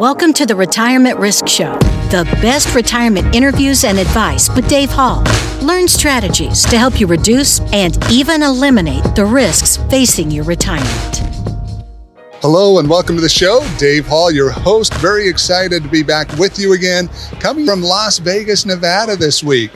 Welcome to the Retirement Risk Show, the best retirement interviews and advice with Dave Hall. Learn strategies to help you reduce and even eliminate the risks facing your retirement. Hello and welcome to the show. Dave Hall, your host. Very excited to be back with you again, coming from Las Vegas, Nevada this week.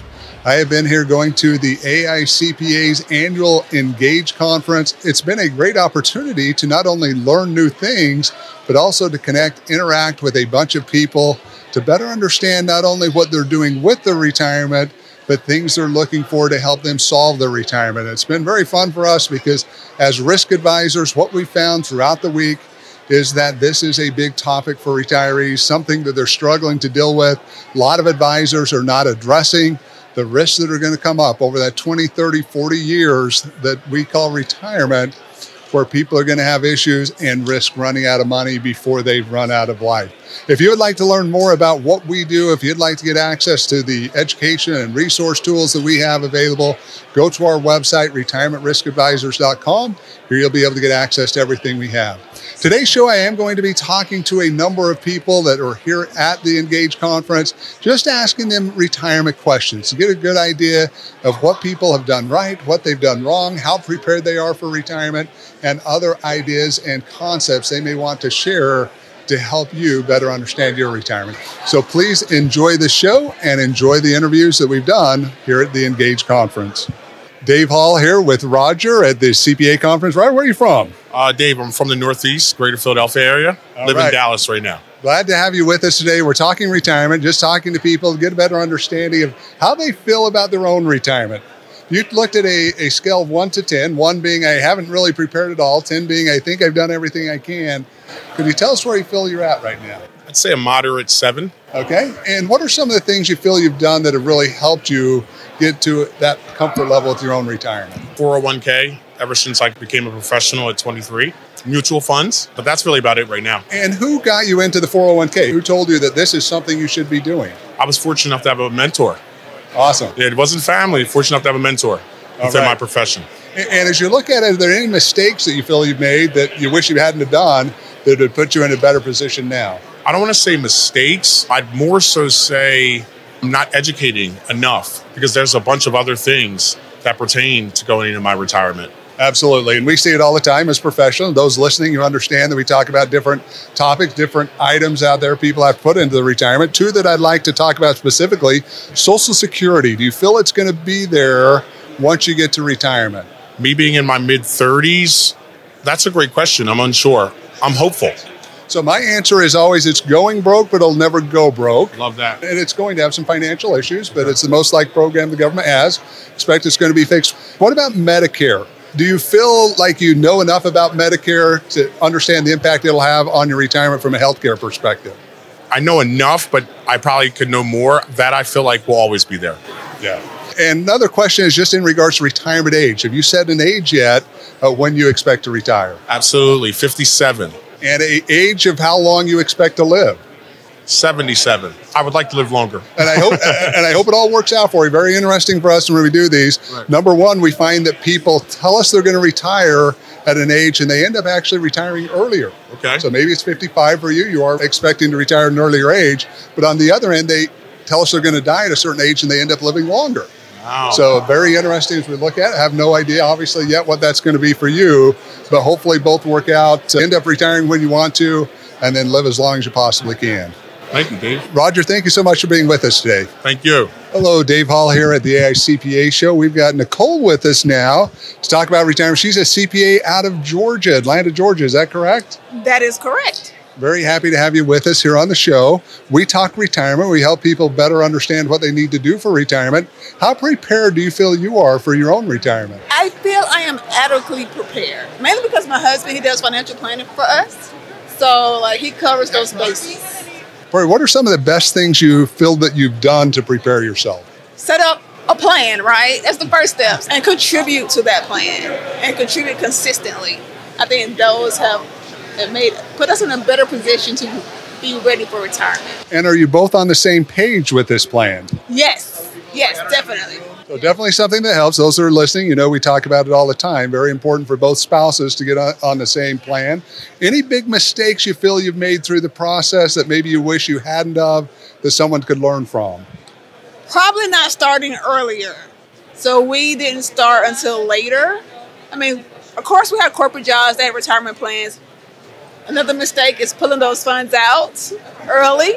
I have been here going to the AICPA's annual Engage conference. It's been a great opportunity to not only learn new things, but also to connect, interact with a bunch of people to better understand not only what they're doing with their retirement, but things they're looking for to help them solve their retirement. It's been very fun for us because, as risk advisors, what we found throughout the week is that this is a big topic for retirees, something that they're struggling to deal with. A lot of advisors are not addressing the risks that are going to come up over that 20, 30, 40 years that we call retirement, where people are going to have issues and risk running out of money before they've run out of life. If you would like to learn more about what we do, if you'd like to get access to the education and resource tools that we have available, go to our website, retirementriskadvisors.com. Here you'll be able to get access to everything we have. Today's show, I am going to be talking to a number of people that are here at the Engage conference, just asking them retirement questions to get a good idea of what people have done right, what they've done wrong, how prepared they are for retirement, and other ideas and concepts they may want to share to help you better understand your retirement. So please enjoy the show and enjoy the interviews that we've done here at the Engage conference. Dave Hall here with Roger at the CPA conference. Right, where are you from? Uh, Dave, I'm from the Northeast, Greater Philadelphia area. All Live right. in Dallas right now. Glad to have you with us today. We're talking retirement, just talking to people to get a better understanding of how they feel about their own retirement. You looked at a, a scale of one to 10, one being I haven't really prepared at all, 10 being I think I've done everything I can. Could you tell us where you feel you're at right now? I'd say a moderate seven. Okay. And what are some of the things you feel you've done that have really helped you get to that comfort level with your own retirement? 401k ever since I became a professional at 23. Mutual funds, but that's really about it right now. And who got you into the 401k? Who told you that this is something you should be doing? I was fortunate enough to have a mentor. Awesome. It wasn't family, fortunate enough to have a mentor within right. my profession. And and as you look at it, are there any mistakes that you feel you've made that you wish you hadn't have done that would put you in a better position now? I don't want to say mistakes. I'd more so say I'm not educating enough because there's a bunch of other things that pertain to going into my retirement. Absolutely. And we see it all the time as professionals. Those listening, you understand that we talk about different topics, different items out there people have put into the retirement. Two that I'd like to talk about specifically Social Security. Do you feel it's going to be there once you get to retirement? Me being in my mid 30s, that's a great question. I'm unsure. I'm hopeful. So, my answer is always it's going broke, but it'll never go broke. Love that. And it's going to have some financial issues, but it's the most like program the government has. Expect it's going to be fixed. What about Medicare? Do you feel like you know enough about Medicare to understand the impact it'll have on your retirement from a healthcare perspective? I know enough, but I probably could know more. That I feel like will always be there. Yeah. And another question is just in regards to retirement age. Have you set an age yet uh, when you expect to retire? Absolutely. 57, And a age of how long you expect to live? 77. I would like to live longer. and I hope and I hope it all works out for you. Very interesting for us when we do these. Right. Number one, we find that people tell us they're going to retire at an age, and they end up actually retiring earlier. Okay. So maybe it's 55 for you. You are expecting to retire at an earlier age, but on the other end, they tell us they're going to die at a certain age, and they end up living longer. Wow. So very interesting as we look at it. Have no idea, obviously, yet what that's going to be for you, but hopefully both work out. End up retiring when you want to, and then live as long as you possibly can. Thank you, Dave. Roger, thank you so much for being with us today. Thank you. Hello, Dave Hall here at the AICPA show. We've got Nicole with us now to talk about retirement. She's a CPA out of Georgia, Atlanta, Georgia. Is that correct? That is correct. Very happy to have you with us here on the show. We talk retirement. We help people better understand what they need to do for retirement. How prepared do you feel you are for your own retirement? I feel I am adequately prepared, mainly because my husband he does financial planning for us, so like he covers those bases. What are some of the best things you feel that you've done to prepare yourself? Set up a plan, right? That's the first steps, and contribute to that plan and contribute consistently. I think those have, have made put us in a better position to be ready for retirement. And are you both on the same page with this plan? Yes, yes, definitely. So definitely something that helps. Those that are listening, you know, we talk about it all the time. Very important for both spouses to get on, on the same plan. Any big mistakes you feel you've made through the process that maybe you wish you hadn't of that someone could learn from? Probably not starting earlier. So we didn't start until later. I mean, of course, we had corporate jobs, they had retirement plans. Another mistake is pulling those funds out early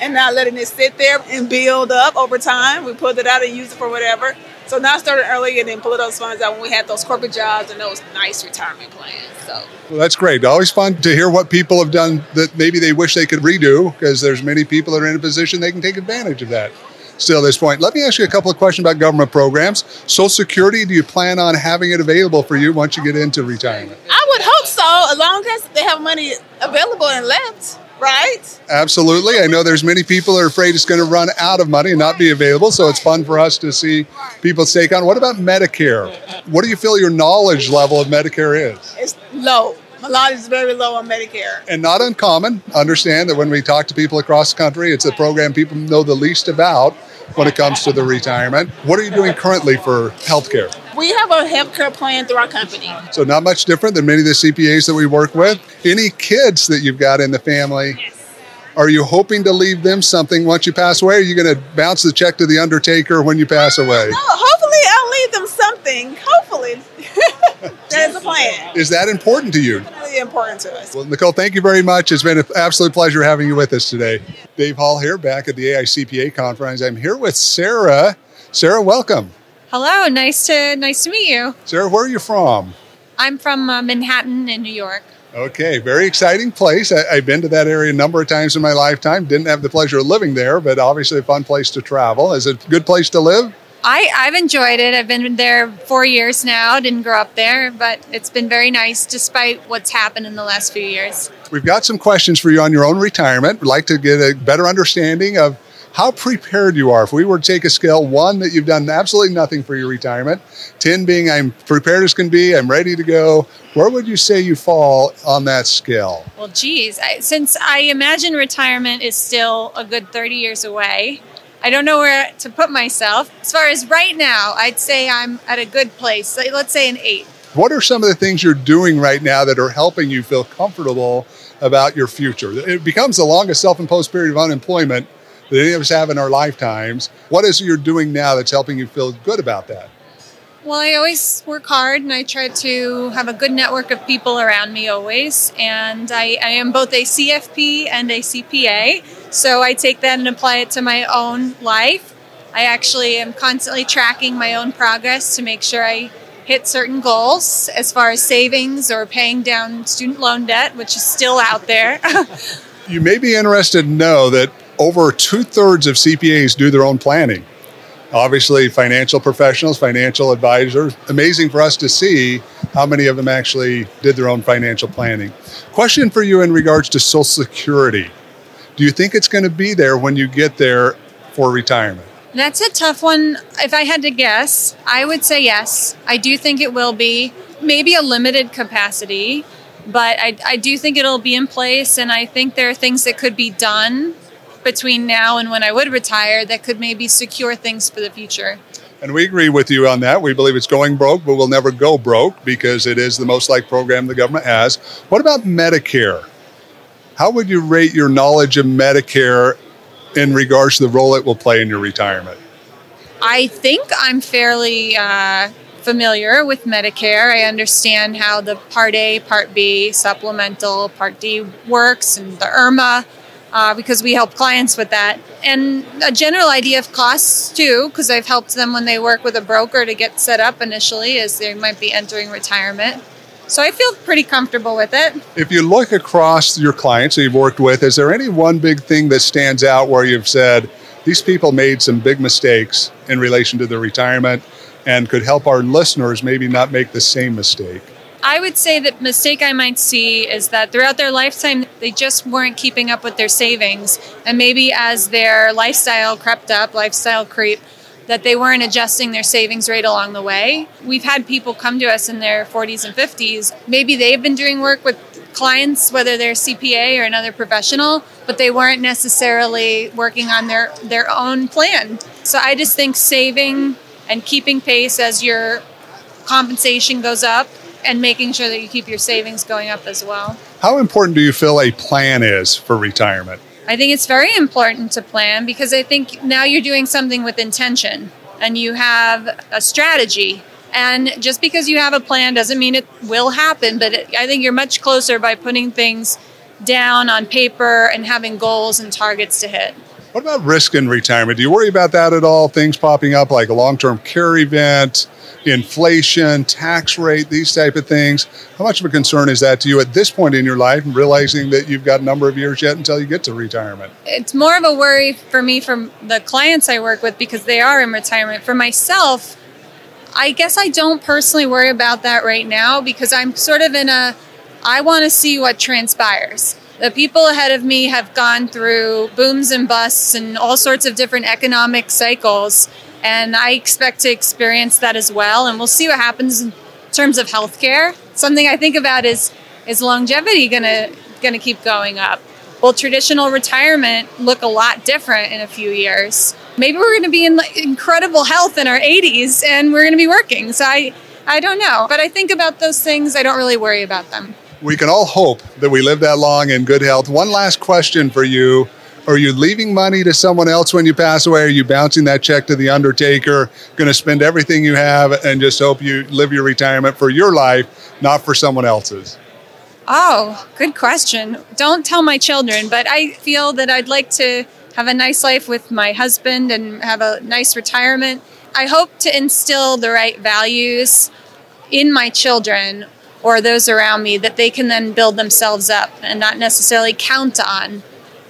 and not letting it sit there and build up over time. We pulled it out and used it for whatever. So not starting early and then pulling those funds out when we had those corporate jobs and those nice retirement plans. So well, that's great. Always fun to hear what people have done that maybe they wish they could redo because there's many people that are in a position they can take advantage of that still at this point. Let me ask you a couple of questions about government programs. Social Security, do you plan on having it available for you once you get into retirement? I would hope so, as long as they have money available and left. Right? Absolutely. I know there's many people are afraid it's going to run out of money and not be available. So it's fun for us to see people take on. What about Medicare? What do you feel your knowledge level of Medicare is? It's low. My lot is very low on Medicare. And not uncommon. Understand that when we talk to people across the country, it's a program people know the least about when it comes to the retirement. What are you doing currently for healthcare? We have a healthcare plan through our company. So not much different than many of the CPAs that we work with. Any kids that you've got in the family? Yes. Are you hoping to leave them something once you pass away? Are you going to bounce the check to the undertaker when you pass away? No, hopefully I'll leave them something. Hopefully. that is the plan. Is that important to you? Really important to us. Well, Nicole, thank you very much. It's been an absolute pleasure having you with us today. Dave Hall here, back at the AICPA conference. I'm here with Sarah. Sarah, welcome. Hello, nice to nice to meet you. Sarah, where are you from? I'm from uh, Manhattan in New York. Okay, very exciting place. I, have been to that area a number of times in my lifetime. Didn't have the pleasure of living there, but obviously a fun place to travel. Is it a good place to live? I, I've enjoyed it. I've been there four years now. Didn't grow up there, but it's been very nice despite what's happened in the last few years. We've got some questions for you on your own retirement. We'd like to get a better understanding of how prepared you are. If we were to take a scale, one that you've done absolutely nothing for your retirement, 10 being I'm prepared as can be, I'm ready to go, where would you say you fall on that scale? Well, geez, I, since I imagine retirement is still a good 30 years away, I don't know where to put myself. As far as right now, I'd say I'm at a good place. Let's say an eight. What are some of the things you're doing right now that are helping you feel comfortable about your future? It becomes the longest self imposed period of unemployment that any of us have in our lifetimes. What is it you're doing now that's helping you feel good about that? Well, I always work hard and I try to have a good network of people around me always. And I, I, am both a CFP and a CPA. So I take that and apply it to my own life. I actually am constantly tracking my own progress to make sure I hit certain goals as far as savings or paying down student loan debt, which is still out there. you may be interested to know that over two thirds of CPAs do their own planning. Obviously, financial professionals, financial advisors. Amazing for us to see how many of them actually did their own financial planning. Question for you in regards to Social Security Do you think it's going to be there when you get there for retirement? That's a tough one. If I had to guess, I would say yes. I do think it will be. Maybe a limited capacity, but I, I do think it'll be in place. And I think there are things that could be done between now and when I would retire that could maybe secure things for the future. And we agree with you on that. We believe it's going broke, but we'll never go broke because it is the most like program the government has. What about Medicare? How would you rate your knowledge of Medicare in regards to the role it will play in your retirement? I think I'm fairly uh, familiar with Medicare. I understand how the Part A, Part B, supplemental, Part D works, and the IRMAA uh, because we help clients with that. And a general idea of costs too, because I've helped them when they work with a broker to get set up initially as they might be entering retirement. So I feel pretty comfortable with it. If you look across your clients that you've worked with, is there any one big thing that stands out where you've said, these people made some big mistakes in relation to their retirement and could help our listeners maybe not make the same mistake? I would say that mistake I might see is that throughout their lifetime they just weren't keeping up with their savings and maybe as their lifestyle crept up, lifestyle creep, that they weren't adjusting their savings rate along the way. We've had people come to us in their 40s and 50s. Maybe they've been doing work with clients whether they're CPA or another professional, but they weren't necessarily working on their their own plan. So I just think saving and keeping pace as your compensation goes up and making sure that you keep your savings going up as well. How important do you feel a plan is for retirement? I think it's very important to plan because I think now you're doing something with intention and you have a strategy. And just because you have a plan doesn't mean it will happen, but it, I think you're much closer by putting things down on paper and having goals and targets to hit. What about risk in retirement? Do you worry about that at all? Things popping up like a long term care event, inflation, tax rate, these type of things. How much of a concern is that to you at this point in your life, realizing that you've got a number of years yet until you get to retirement? It's more of a worry for me from the clients I work with because they are in retirement. For myself, I guess I don't personally worry about that right now because I'm sort of in a I want to see what transpires. The people ahead of me have gone through booms and busts and all sorts of different economic cycles and I expect to experience that as well. And we'll see what happens in terms of healthcare. Something I think about is is longevity gonna gonna keep going up? Will traditional retirement look a lot different in a few years? Maybe we're to be in incredible health in our 80s and we're to be working. So I, I don't know. But I think about those things. I don't really worry about them. We can all hope that we live that long in good health. One last question for you. Are you leaving money to someone else when you pass away? Are you bouncing that check to the undertaker? Going to spend everything you have and just hope you live your retirement for your life, not for someone else's? Oh, good question. Don't tell my children, but I feel that I'd like to have a nice life with my husband and have a nice retirement. I hope to instill the right values in my children or those around me that they can then build themselves up and not necessarily count on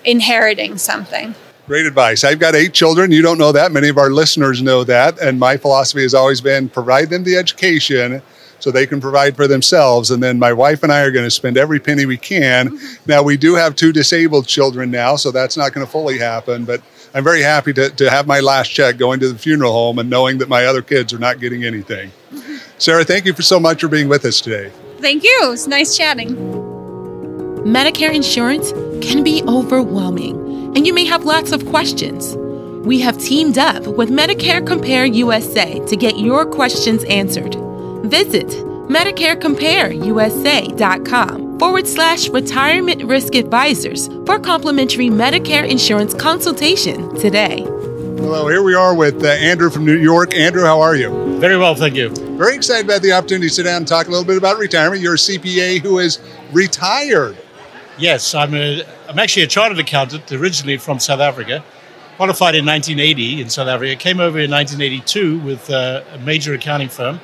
inheriting something. Great advice. I've got eight children. You don't know that. Many of our listeners know that. And my philosophy has always been provide them the education so they can provide for themselves. And then my wife and I are going to spend every penny we can. Mm-hmm. Now, we do have two disabled children now, so that's not going to fully happen. But I'm very happy to, to have my last check going to the funeral home and knowing that my other kids are not getting anything. Mm-hmm. Sarah, thank you for so much for being with us today. Thank you. It's nice chatting. Medicare insurance can be overwhelming, and you may have lots of questions. We have teamed up with Medicare Compare USA to get your questions answered. Visit MedicareCompareUSA.com forward slash retirement risk advisors for complimentary Medicare insurance consultation today. Hello, here we are with uh, Andrew from New York. Andrew, how are you? Very well, thank you. Very excited about the opportunity to sit down and talk a little bit about retirement. You're a CPA who is retired. Yes, I'm, a, I'm actually a chartered accountant originally from South Africa. Qualified in 1980 in South Africa. Came over in 1982 with uh, a major accounting firm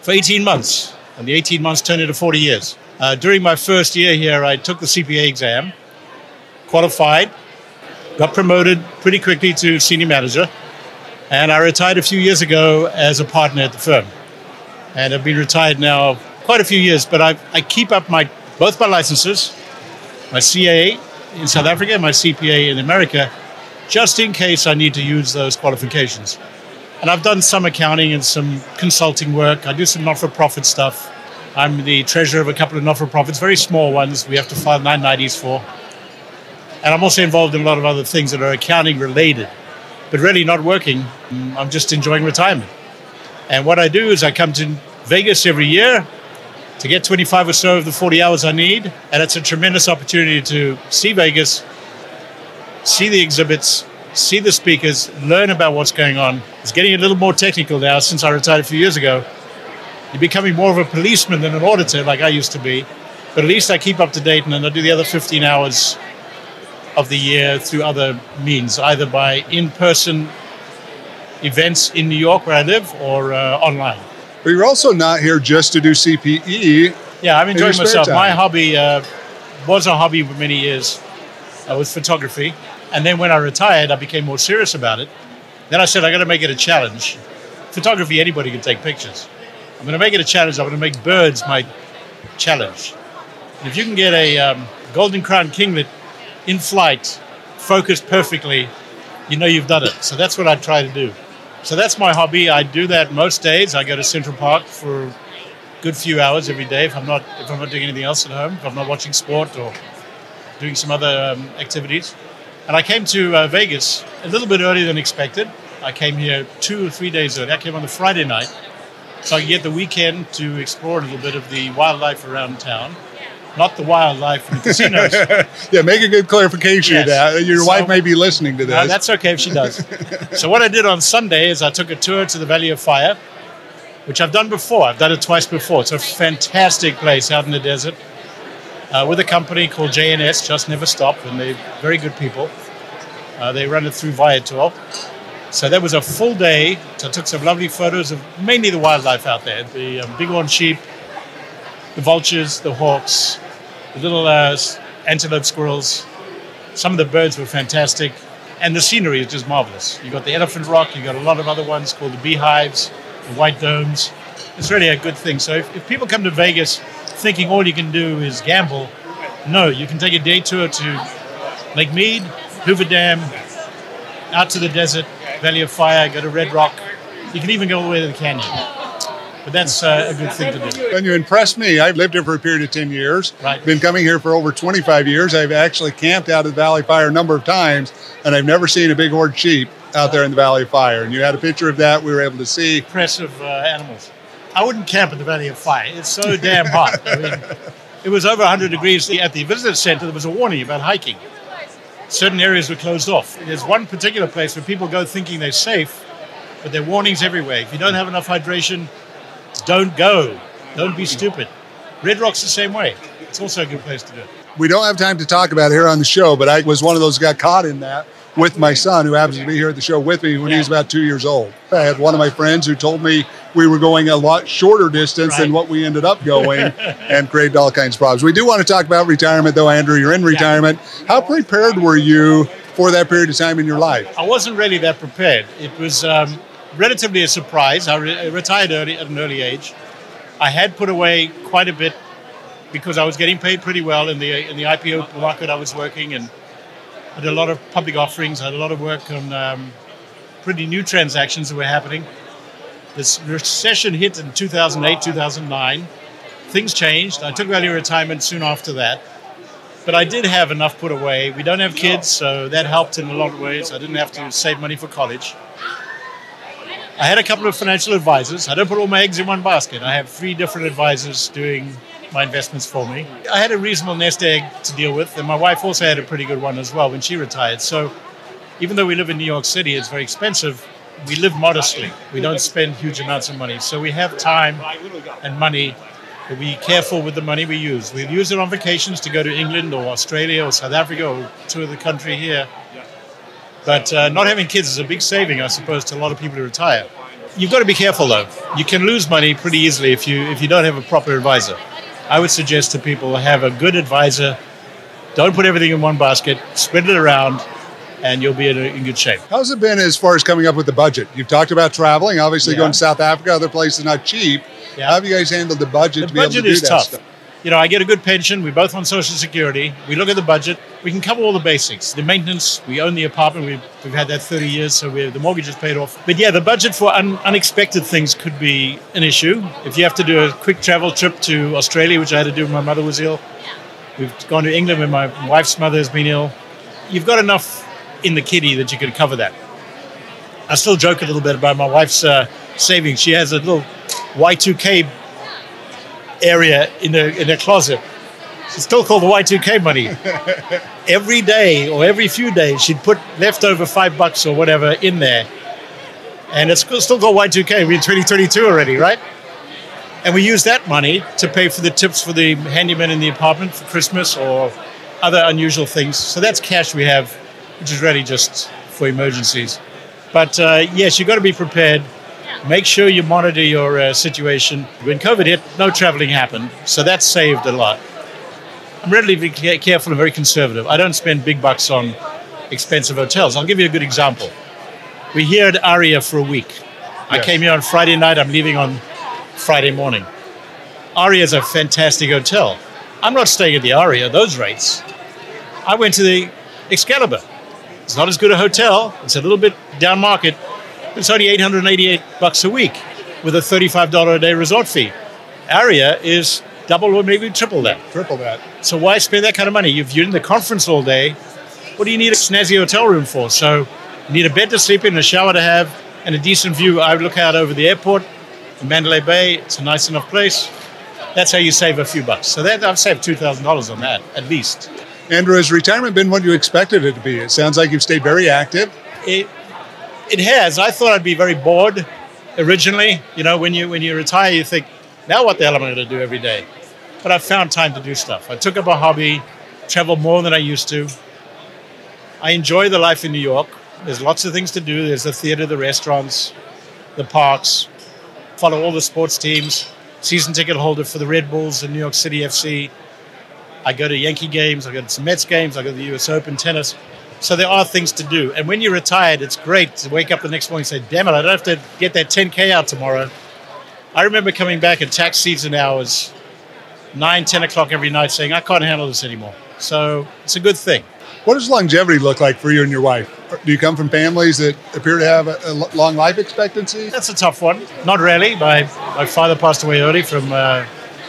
for 18 months. And the 18 months turned into 40 years. Uh, during my first year here, I took the CPA exam, qualified, got promoted pretty quickly to senior manager, and I retired a few years ago as a partner at the firm. And I've been retired now quite a few years, but I, I keep up my both my licenses my CA in South Africa, my CPA in America, just in case I need to use those qualifications. And I've done some accounting and some consulting work. I do some not for profit stuff. I'm the treasurer of a couple of not for profits, very small ones we have to file 990s for. And I'm also involved in a lot of other things that are accounting related, but really not working. I'm just enjoying retirement. And what I do is I come to Vegas every year to get 25 or so of the 40 hours I need. And it's a tremendous opportunity to see Vegas, see the exhibits, see the speakers, learn about what's going on. It's getting a little more technical now since I retired a few years ago. You're becoming more of a policeman than an auditor, like I used to be. But at least I keep up to date and then I do the other 15 hours of the year through other means, either by in person events in New York where I live or uh, online. But you're also not here just to do CPE. Yeah, I'm enjoying myself. My hobby uh, was a hobby for many years uh, with photography. And then when I retired, I became more serious about it. Then I said, I got to make it a challenge. Photography, anybody can take pictures. I'm going to make it a challenge. I'm going to make birds my challenge. And if you can get a um, golden crown kinglet in flight, focused perfectly, you know you've done it. So that's what I try to do. So that's my hobby. I do that most days. I go to Central Park for a good few hours every day if I'm not if I'm not doing anything else at home, if I'm not watching sport or doing some other um, activities. And I came to uh, Vegas a little bit earlier than expected. I came here two or three days early. I came on the Friday night, so I could get the weekend to explore a little bit of the wildlife around town. Not the wildlife in the casinos. yeah, make a good clarification Yes. that. Your So- wife may be listening to this. No, that's okay if she does. so what I did on Sunday is I took a tour to the Valley of Fire, which I've done before. I've done it twice before. It's a fantastic place out in the desert uh, with a company called JNS, Just Never Stop, and they're very good people. Uh, they run it through Viator. So that was a full day. So I took some lovely photos of mainly the wildlife out there the um, bighorn sheep, the vultures, the hawks, little uh, antelope squirrels. Some of the birds were fantastic. And the scenery is just marvelous. You've got the Elephant Rock, you've got a lot of other ones called the beehives, the white domes. It's really a good thing. So if, if people come to Vegas thinking all you can do is gamble, no, you can take a day tour to Lake Mead, Hoover Dam, out to the desert, Valley of Fire, go to Red Rock. You can even go all the way to the canyon. But that's uh, a good thing to do. And you impressed me. I've lived here for a period of 10 years. Right. Been coming here for over 25 years. I've actually camped out at the Valley Fire a number of times, and I've never seen a bighorn sheep out there in the Valley of Fire. And you had a picture of that we were able to see. impressive uh, animals. I wouldn't camp at the Valley of Fire. It's so damn hot. I mean, it was over 100 degrees at the visitor center. There was a warning about hiking. Certain areas were closed off. There's one particular place where people go thinking they're safe, but there are warnings everywhere. If you don't have enough hydration, don't go. Don't be stupid. Red Rock's the same way. It's also a good place to do it. We don't have time to talk about it here on the show, but I was one of those who got caught in that with my son, who happens to be here at the show with me when he was about two years old. I had one of my friends who told me we were going a lot shorter distance than what we ended up going and created all kinds of problems. We do want to talk about retirement, though, Andrew. You're in retirement. How prepared were you for that period of time in your life? I wasn't really that prepared. It was um, relatively a surprise. I, re- I retired early at an early age. I had put away quite a bit because I was getting paid pretty well in the in the IPO market. I was working and did a lot of public offerings. I had a lot of work on um, pretty new transactions that were happening. This recession hit in 2008, 2009. Things changed. I took early retirement soon after that. But I did have enough put away. We don't have kids, so that helped in a lot of ways. I didn't have to save money for college. I had a couple of financial advisors. I don't put all my eggs in one basket. I have three different advisors doing my investments for me. I had a reasonable nest egg to deal with, and my wife also had a pretty good one as well when she retired. So even though we live in New York City, it's very expensive. We live modestly. We don't spend huge amounts of money. So we have time and money but be careful with the money we use. We use it on vacations to go to England or Australia or South Africa or tour the country here. But uh, not having kids is a big saving, I suppose, to a lot of people who retire. You've got to be careful, though. You can lose money pretty easily if you if you don't have a proper advisor. I would suggest to people have a good advisor. Don't put everything in one basket. Spread it around, and you'll be in, in good shape. How's it been as far as coming up with the budget? You've talked about traveling, obviously Yeah. going to South Africa, other places not cheap. Yeah. How have you guys handled the budget The to be able to budget is that tough. stuff? You know, I get a good pension. We both on Social Security. We look at the budget. We can cover all the basics. The maintenance. We own the apartment. We've, we've had that 30 years, so the mortgage is paid off. But yeah, the budget for un, unexpected things could be an issue. If you have to do a quick travel trip to Australia, which I had to do when my mother was ill. We've gone to England when my wife's mother has been ill. You've got enough in the kitty that you can cover that. I still joke a little bit about my wife's uh, savings. She has a little Y2K area in a, in her closet. It's still called the Y2K money. every day or every few days, she'd put leftover five bucks or whatever in there, and it's still still called Y2K. We're in 2022 already, right? And we use that money to pay for the tips for the handyman in the apartment for Christmas or other unusual things. So that's cash we have, which is really just for emergencies. But uh, yes, you've got to be prepared. Make sure you monitor your uh, situation. When COVID hit, no traveling happened, so that saved a lot. I'm relatively careful and very conservative. I don't spend big bucks on expensive hotels. I'll give you a good example. We're here at Aria for a week. I came here on Friday night. I'm leaving on Friday morning. Aria is a fantastic hotel. I'm not staying at the Aria, those rates. I went to the Excalibur. It's not as good a hotel. It's a little bit down market. It's only 888 bucks a week with a $35 a day resort fee. Aria is double or maybe triple that. Triple that. So why spend that kind of money? If you're in the conference all day, what do you need a snazzy hotel room for? So You need a bed to sleep in, a shower to have, and a decent view. I look out over the airport the Mandalay Bay. It's a nice enough place. That's how you save a few bucks. So that I've saved two thousand dollars on that at least. Andrew, has retirement been what you expected it to be? It sounds like you've stayed very active. It it has. I thought I'd be very bored originally. You know, when you when you retire, you think, now what the hell am I going to do every day? But I've found time to do stuff. I took up a hobby, travel more than I used to. I enjoy the life in New York. There's lots of things to do. There's the theater, the restaurants, the parks. Follow all the sports teams. Season ticket holder for the Red Bulls and New York City FC. I go to Yankee games. I go to some Mets games. I go to the U.S. Open tennis. So there are things to do. And when you're retired, it's great to wake up the next morning and say, "Damn it, I don't have to get that 10k out tomorrow." I remember coming back in tax season hours, 9, 10 o'clock every night, saying, "I can't handle this anymore." So it's a good thing. What does longevity look like for you and your wife? Do you come from families that appear to have a, a long life expectancy? That's a tough one. Not really. My my father passed away early from uh,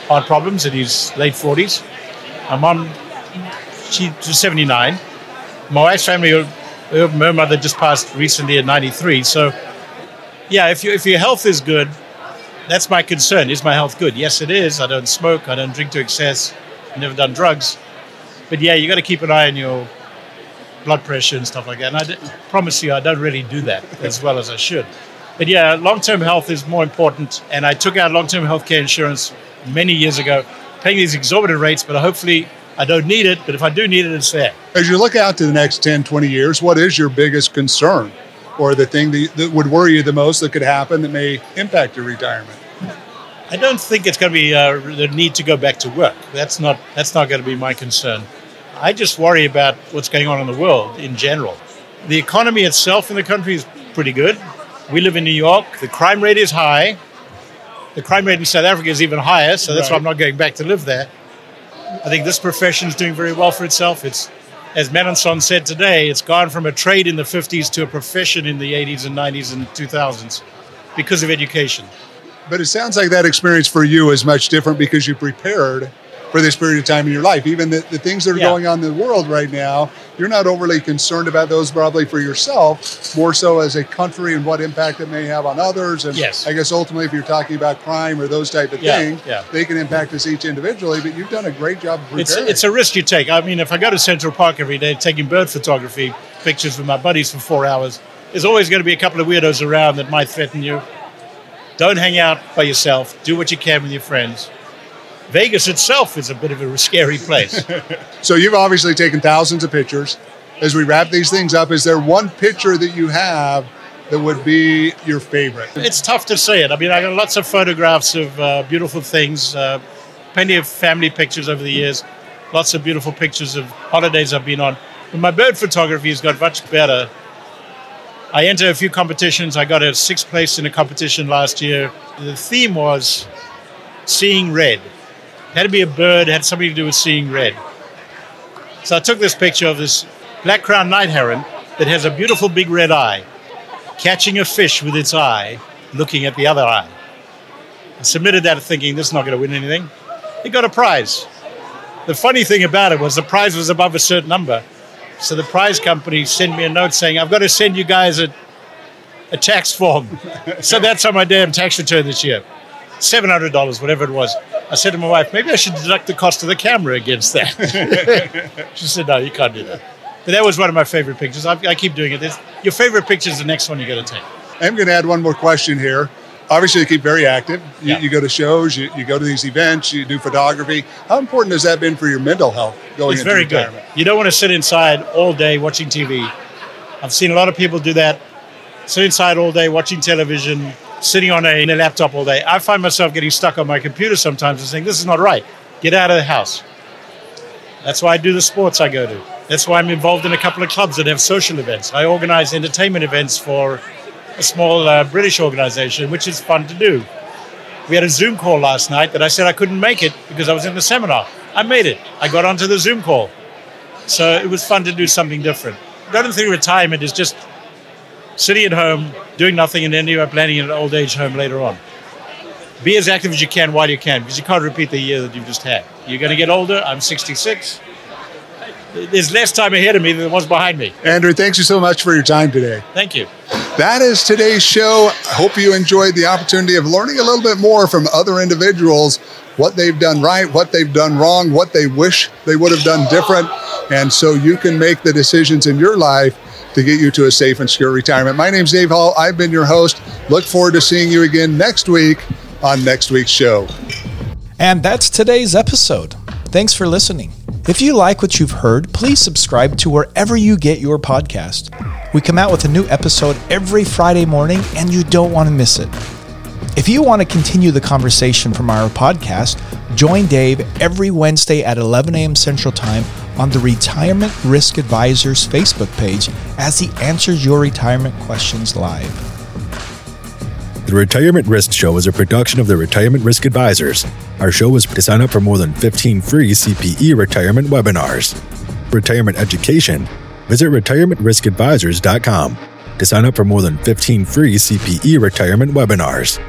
heart problems in his late 40s. My mom, she was 79. My wife's family, her, her mother just passed recently at 93. So, yeah, if, you, if your health is good, that's my concern. Is my health good? Yes, it is. I don't smoke. I don't drink to excess. I've never done drugs. But yeah, you got to keep an eye on your blood pressure and stuff like that. And I d- promise you, I don't really do that as well as I should. But yeah, long term health is more important. And I took out long term health care insurance many years ago, paying these exorbitant rates, but hopefully I don't need it. But if I do need it, it's there. As you look out to the next 10, 20 years, what is your biggest concern or the thing that, that would worry you the most that could happen that may impact your retirement? I don't think it's going to be uh, the need to go back to work. That's not that's not going to be my concern. I just worry about what's going on in the world in general. The economy itself in the country is pretty good. We live in New York. The crime rate is high. The crime rate in South Africa is even higher, so that's why I'm not going back to live there. I think this profession is doing very well for itself. It's, as Melancon said today, it's gone from a trade in the 50s to a profession in the 80s and 90s and 2000s because of education. But it sounds like that experience for you is much different because you prepared for this period of time in your life. Even the, the things that are Yeah. going on in the world right now, you're not overly concerned about those probably for yourself, more so as a country and what impact it may have on others. And Yes. I guess ultimately, if you're talking about crime or those type of Yeah, things, yeah. they can impact us each individually. But you've done a great job of It's, preparing. it's a risk you take. I mean, if I go to Central Park every day taking bird photography pictures with my buddies for four hours, there's always going to be a couple of weirdos around that might threaten you. Don't hang out by yourself. Do what you can with your friends. Vegas itself is a bit of a scary place. So you've obviously taken thousands of pictures. As we wrap these things up, is there one picture that you have that would be your favorite? it's tough to say it. I mean, I got lots of photographs of uh, beautiful things, uh, plenty of family pictures over the years, lots of beautiful pictures of holidays I've been on. But my bird photography has got much better. I entered a few competitions. I got a sixth place in a competition last year. The theme was seeing red. It had to be a bird, had something to do with seeing red. So I took this picture of this black crowned night heron that has a beautiful big red eye catching a fish with its eye, looking at the other eye. I submitted that thinking this is not going to win anything. It got a prize. The funny thing about it was the prize was above a certain number. So the prize company sent me a note saying, I've got to send you guys a, a tax form. so that's on my damn tax return this year. $700, whatever it was. I said to my wife, maybe I should deduct the cost of the camera against that. she said, no, you can't do that. But that was one of my favorite pictures. I, I keep doing it. There's, your favorite picture is the next one you got to take. I'm going to add one more question here. Obviously, you keep very active. You, Yeah. you go to shows, you, you go to these events, you do photography. How important has that been for your mental health going It's into very good. You don't want to sit inside all day watching TV. I've seen a lot of people do that. Sit inside all day watching television, sitting on a, a laptop all day. I find myself getting stuck on my computer sometimes and saying, This is not right. Get out of the house. That's why I do the sports I go to. That's why I'm involved in a couple of clubs that have social events. I organize entertainment events for a small uh, British organization, which is fun to do. We had a Zoom call last night that I said I couldn't make it because I was in the seminar. I made it. I got onto the Zoom call. So it was fun to do something different. I don't retirement is just sitting at home, doing nothing, and then you are planning an old age home later on. Be as active as you can while you can because you can't repeat the year that you've just had. You're going to get older. I'm 66. there's less time ahead of me than there was behind me. Andrew, thanks you so much for your time today. Thank you. That is today's show. I hope you enjoyed the opportunity of learning a little bit more from other individuals what they've done right, what they've done wrong, what they wish they would have done different. And so you can make the decisions in your life to get you to a safe and secure retirement. My name's Dave Hall. I've been your host. Look forward to seeing you again next week on next week's show. And that's today's episode. Thanks for listening. If you like what you've heard, please subscribe to wherever you get your podcast. We come out with a new episode every Friday morning, and you don't want to miss it. If you want to continue the conversation from our podcast, join Dave every Wednesday at 11 a.m. Central Time on the Retirement Risk Advisors Facebook page as he answers your retirement questions live. The Retirement Risk Show is a production of the Retirement Risk Advisors. Our show is to sign up for more than 15 free CPE retirement webinars. Retirement education, visit retirementriskadvisors.com to sign up for more than 15 free CPE retirement webinars.